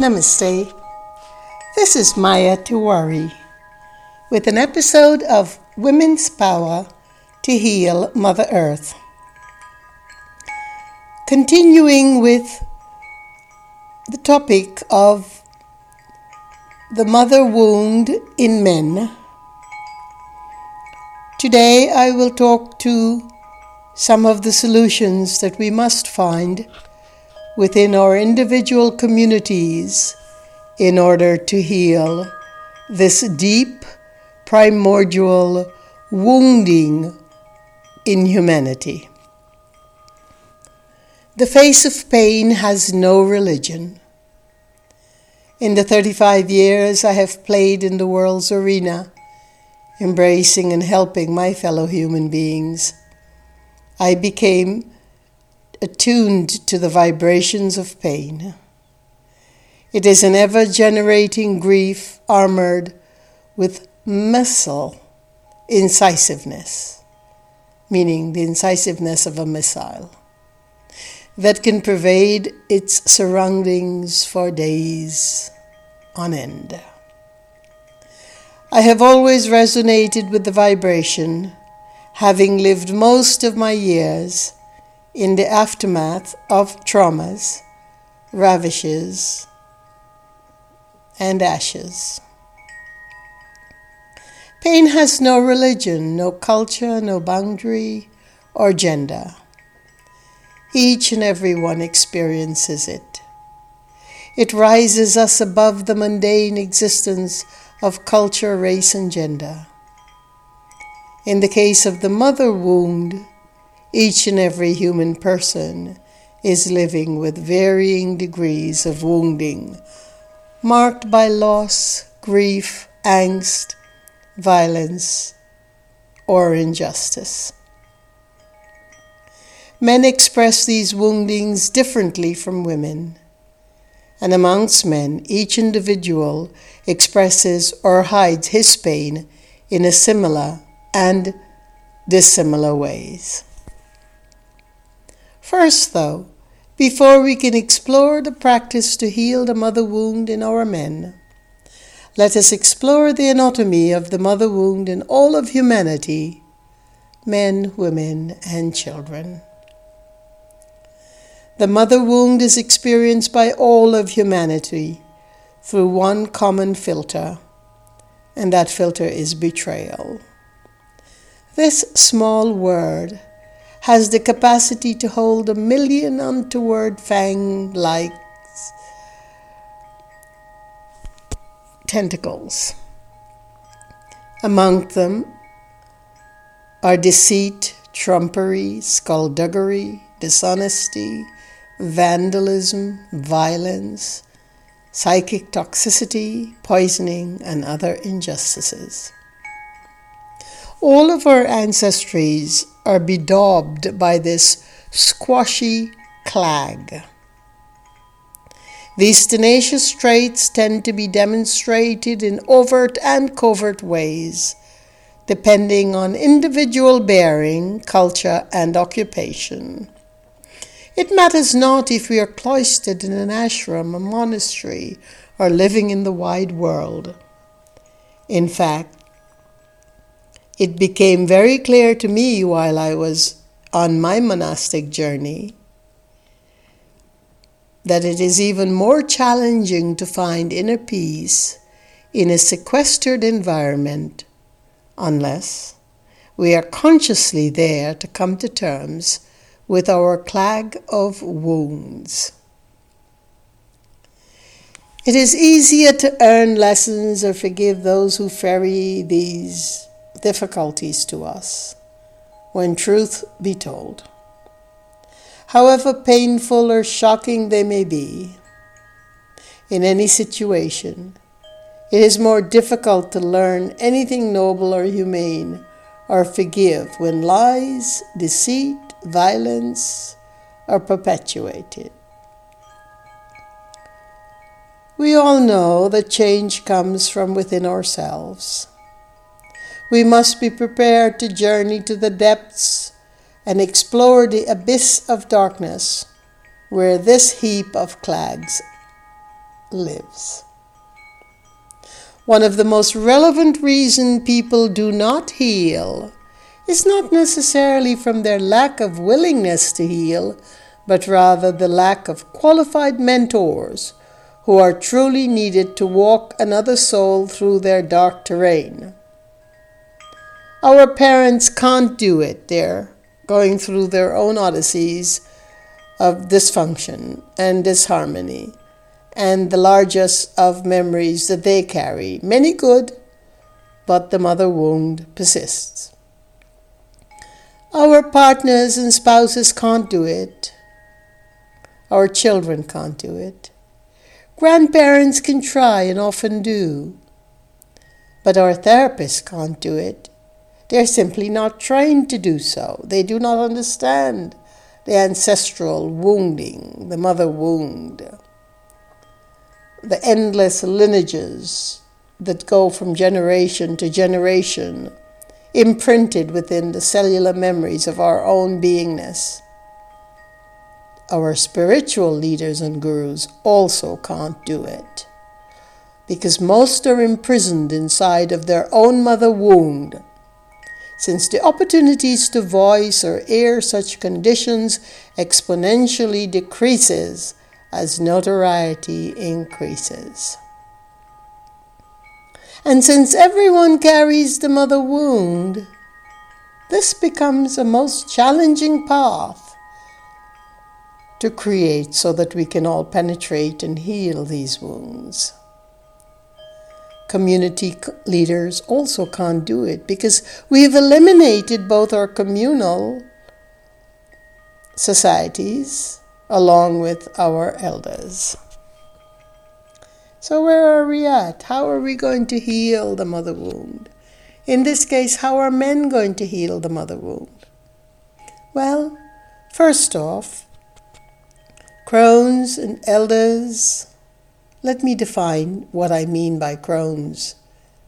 Namaste. This is Maya Tiwari with an episode of Women's Power to Heal Mother Earth. Continuing with the topic of the mother wound in men. Today I will talk to some of the solutions that we must find within our individual communities in order to heal this deep, primordial wounding in humanity. The face of pain has no religion. In the 35 years I have played in the world's arena, embracing and helping my fellow human beings, I became attuned to the vibrations of pain. It is an ever generating grief armored with missile incisiveness, meaning the incisiveness of a missile, that can pervade its surroundings for days on end. I have always resonated with the vibration, having lived most of my years in the aftermath of traumas, ravishes, and ashes. Pain has no religion, no culture, no boundary, or gender. Each and every one experiences it. It rises us above the mundane existence of culture, race, and gender. In the case of the mother wound, each and every human person is living with varying degrees of wounding, marked by loss, grief, angst, violence, or injustice. Men express these woundings differently from women. And amongst men, each individual expresses or hides his pain in a similar and dissimilar ways. First, though, before we can explore the practice to heal the mother wound in our men, let us explore the anatomy of the mother wound in all of humanity men, women, and children. The mother wound is experienced by all of humanity through one common filter, and that filter is betrayal. This small word has the capacity to hold a million untoward fang like tentacles. Among them are deceit, trumpery, skullduggery, dishonesty, vandalism, violence, psychic toxicity, poisoning, and other injustices. All of our ancestries are bedaubed by this squashy clag. These tenacious traits tend to be demonstrated in overt and covert ways, depending on individual bearing, culture, and occupation. It matters not if we are cloistered in an ashram, a monastery, or living in the wide world. In fact, it became very clear to me while I was on my monastic journey that it is even more challenging to find inner peace in a sequestered environment unless we are consciously there to come to terms with our clag of wounds. It is easier to earn lessons or forgive those who ferry these difficulties to us when truth be told. However painful or shocking they may be, in any situation, it is more difficult to learn anything noble or humane or forgive when lies, deceit, violence are perpetuated. We all know that change comes from within ourselves. We must be prepared to journey to the depths and explore the abyss of darkness where this heap of clags lives. One of the most relevant reasons people do not heal is not necessarily from their lack of willingness to heal, but rather the lack of qualified mentors who are truly needed to walk another soul through their dark terrain. Our parents can't do it. They're going through their own odysseys of dysfunction and disharmony, and the largest of memories that they carry, many good, but the mother wound persists. Our partners and spouses can't do it. Our children can't do it. Grandparents can try and often do. But our therapists can't do it. They're simply not trained to do so. They do not understand the ancestral wounding, the mother wound, the endless lineages that go from generation to generation, imprinted within the cellular memories of our own beingness. Our spiritual leaders and gurus also can't do it because most are imprisoned inside of their own mother wound since the opportunities to voice or air such conditions exponentially decreases as notoriety increases. And since everyone carries the mother wound, this becomes a most challenging path to create so that we can all penetrate and heal these wounds community leaders also can't do it because we've eliminated both our communal societies along with our elders. So, where are we at? How are we going to heal the mother wound? In this case, how are men going to heal the mother wound? Well, first off, crones and elders let me define what I mean by crones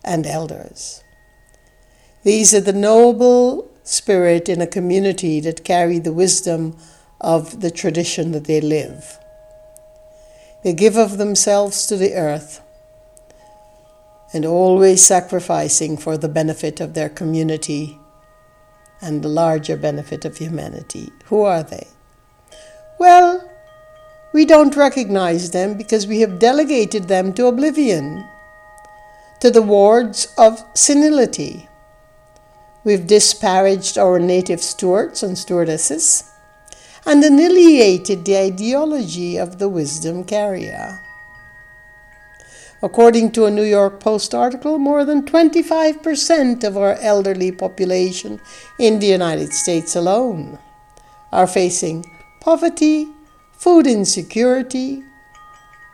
and elders. These are the noble spirit in a community that carry the wisdom of the tradition that they live. They give of themselves to the earth and always sacrificing for the benefit of their community and the larger benefit of humanity. Who are they? Well, we don't recognize them because we have delegated them to oblivion, to the wards of senility. We've disparaged our native stewards and stewardesses and annihilated the ideology of the wisdom carrier. According to a New York Post article, more than 25% of our elderly population in the United States alone are facing poverty, food insecurity,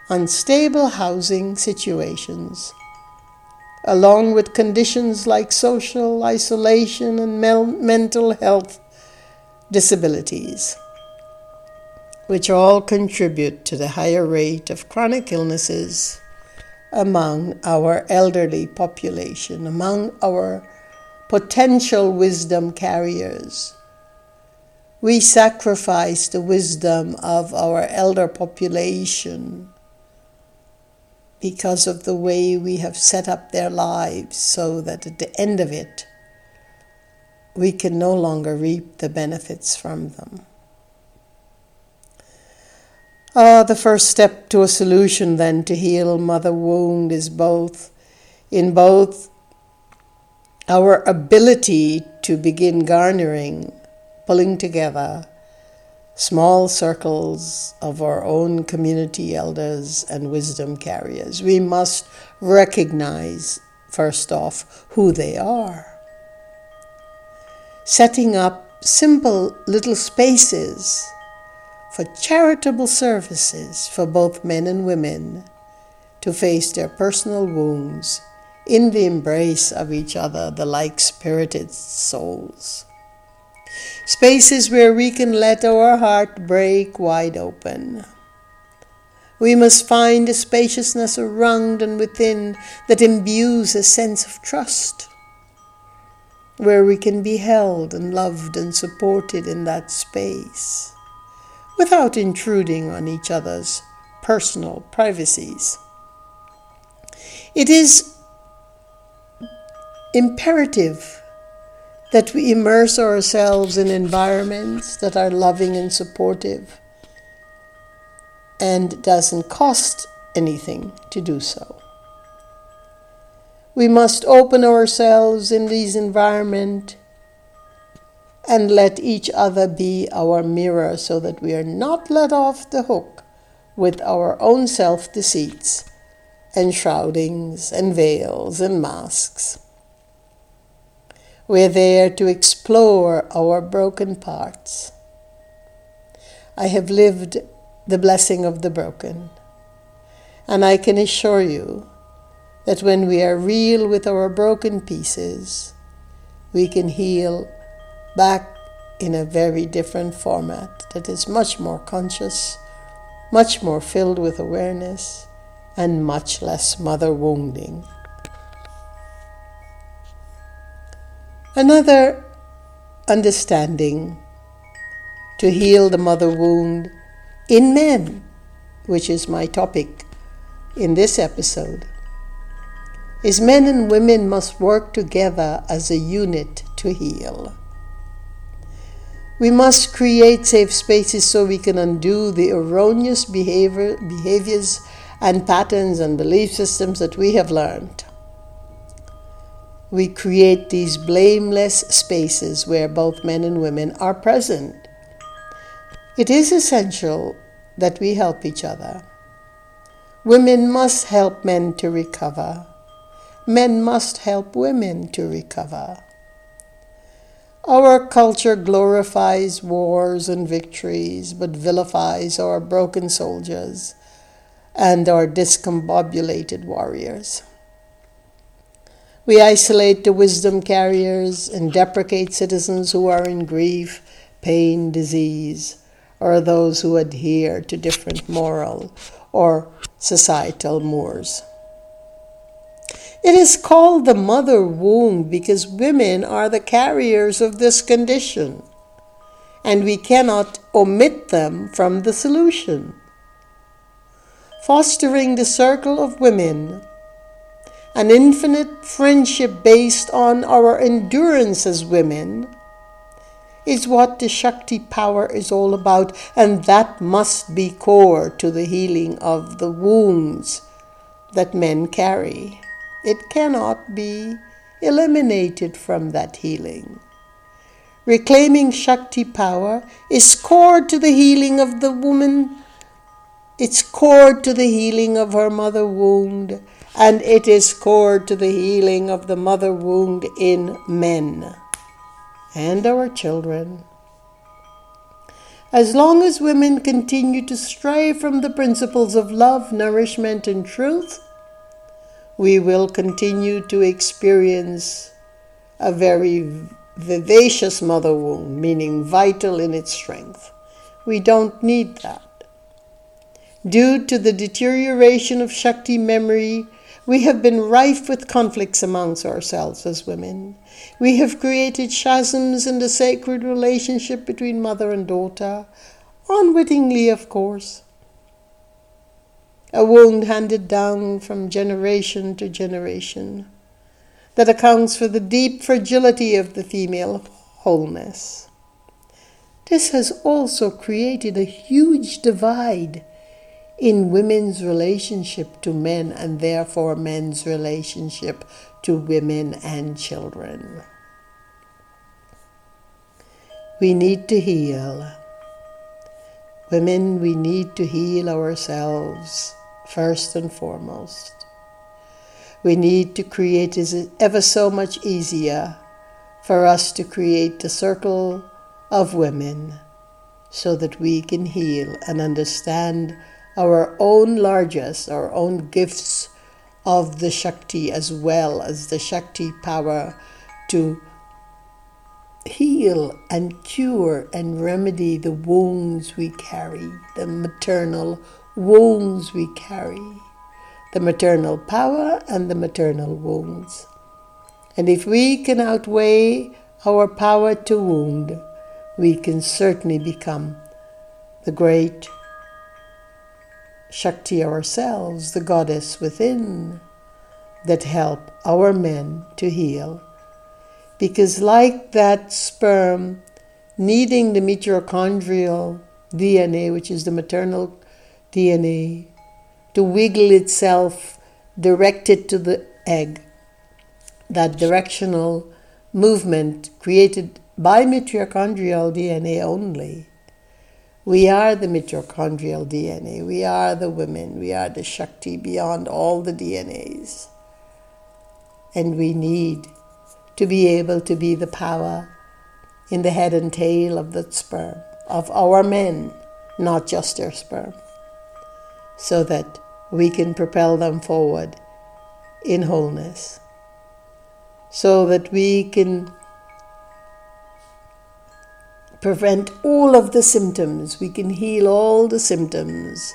unstable housing situations, along with conditions like social isolation and mental health disabilities, which all contribute to the higher rate of chronic illnesses among our elderly population, among our potential wisdom carriers we sacrifice the wisdom of our elder population because of the way we have set up their lives so that at the end of it, we can no longer reap the benefits from them. Ah, the first step to a solution then to heal mother wound is both in both our ability to begin garnering pulling together small circles of our own community elders and wisdom carriers. We must recognize, first off, who they are. Setting up simple little spaces for charitable services for both men and women to face their personal wounds in the embrace of each other, the like spirited souls spaces where we can let our heart break wide open. We must find a spaciousness around and within that imbues a sense of trust, where we can be held and loved and supported in that space without intruding on each other's personal privacies. It is imperative that we immerse ourselves in environments that are loving and supportive and doesn't cost anything to do so. We must open ourselves in these environments and let each other be our mirror so that we are not let off the hook with our own self deceits and shroudings and veils and masks. We're there to explore our broken parts. I have lived the blessing of the broken, and I can assure you that when we are real with our broken pieces, we can heal back in a very different format that is much more conscious, much more filled with awareness, and much less mother wounding. Another understanding to heal the mother wound in men, which is my topic in this episode, is men and women must work together as a unit to heal. We must create safe spaces so we can undo the erroneous behavior, behaviors and patterns and belief systems that we have learned we create these blameless spaces where both men and women are present. It is essential that we help each other. Women must help men to recover. Men must help women to recover. Our culture glorifies wars and victories, but vilifies our broken soldiers and our discombobulated warriors. We isolate the wisdom carriers and deprecate citizens who are in grief, pain, disease, or those who adhere to different moral or societal mores. It is called the mother womb because women are the carriers of this condition, and we cannot omit them from the solution. Fostering the circle of women an infinite friendship based on our endurance as women is what the Shakti power is all about, and that must be core to the healing of the wounds that men carry. It cannot be eliminated from that healing. Reclaiming Shakti power is core to the healing of the woman, it's core to the healing of her mother wound and it is core to the healing of the mother wound in men and our children. As long as women continue to stray from the principles of love, nourishment, and truth, we will continue to experience a very vivacious mother wound, meaning vital in its strength. We don't need that. Due to the deterioration of Shakti memory, we have been rife with conflicts amongst ourselves as women. We have created chasms in the sacred relationship between mother and daughter, unwittingly, of course. A wound handed down from generation to generation that accounts for the deep fragility of the female wholeness. This has also created a huge divide in women's relationship to men and therefore men's relationship to women and children. We need to heal. Women, we need to heal ourselves first and foremost. We need to create it ever so much easier for us to create the circle of women so that we can heal and understand our own largest, our own gifts of the Shakti as well as the Shakti power to heal and cure and remedy the wounds we carry, the maternal wounds we carry, the maternal power and the maternal wounds. And if we can outweigh our power to wound, we can certainly become the great Shakti ourselves, the goddess within, that help our men to heal. Because, like that sperm needing the mitochondrial DNA, which is the maternal DNA, to wiggle itself directed to the egg, that directional movement created by mitochondrial DNA only. We are the mitochondrial DNA. We are the women. We are the Shakti beyond all the DNAs. And we need to be able to be the power in the head and tail of the sperm, of our men, not just their sperm, so that we can propel them forward in wholeness, so that we can prevent all of the symptoms, we can heal all the symptoms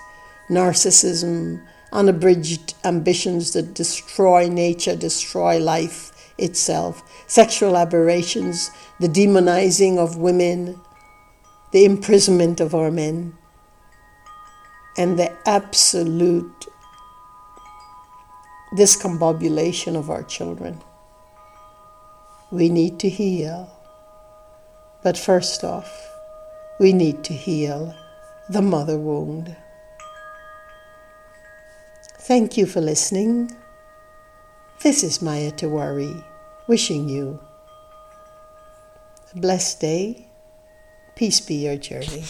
narcissism, unabridged ambitions that destroy nature, destroy life itself, sexual aberrations, the demonizing of women, the imprisonment of our men, and the absolute discombobulation of our children. We need to heal. But first off, we need to heal the mother wound. Thank you for listening. This is Maya Tiwari wishing you a blessed day. Peace be your journey.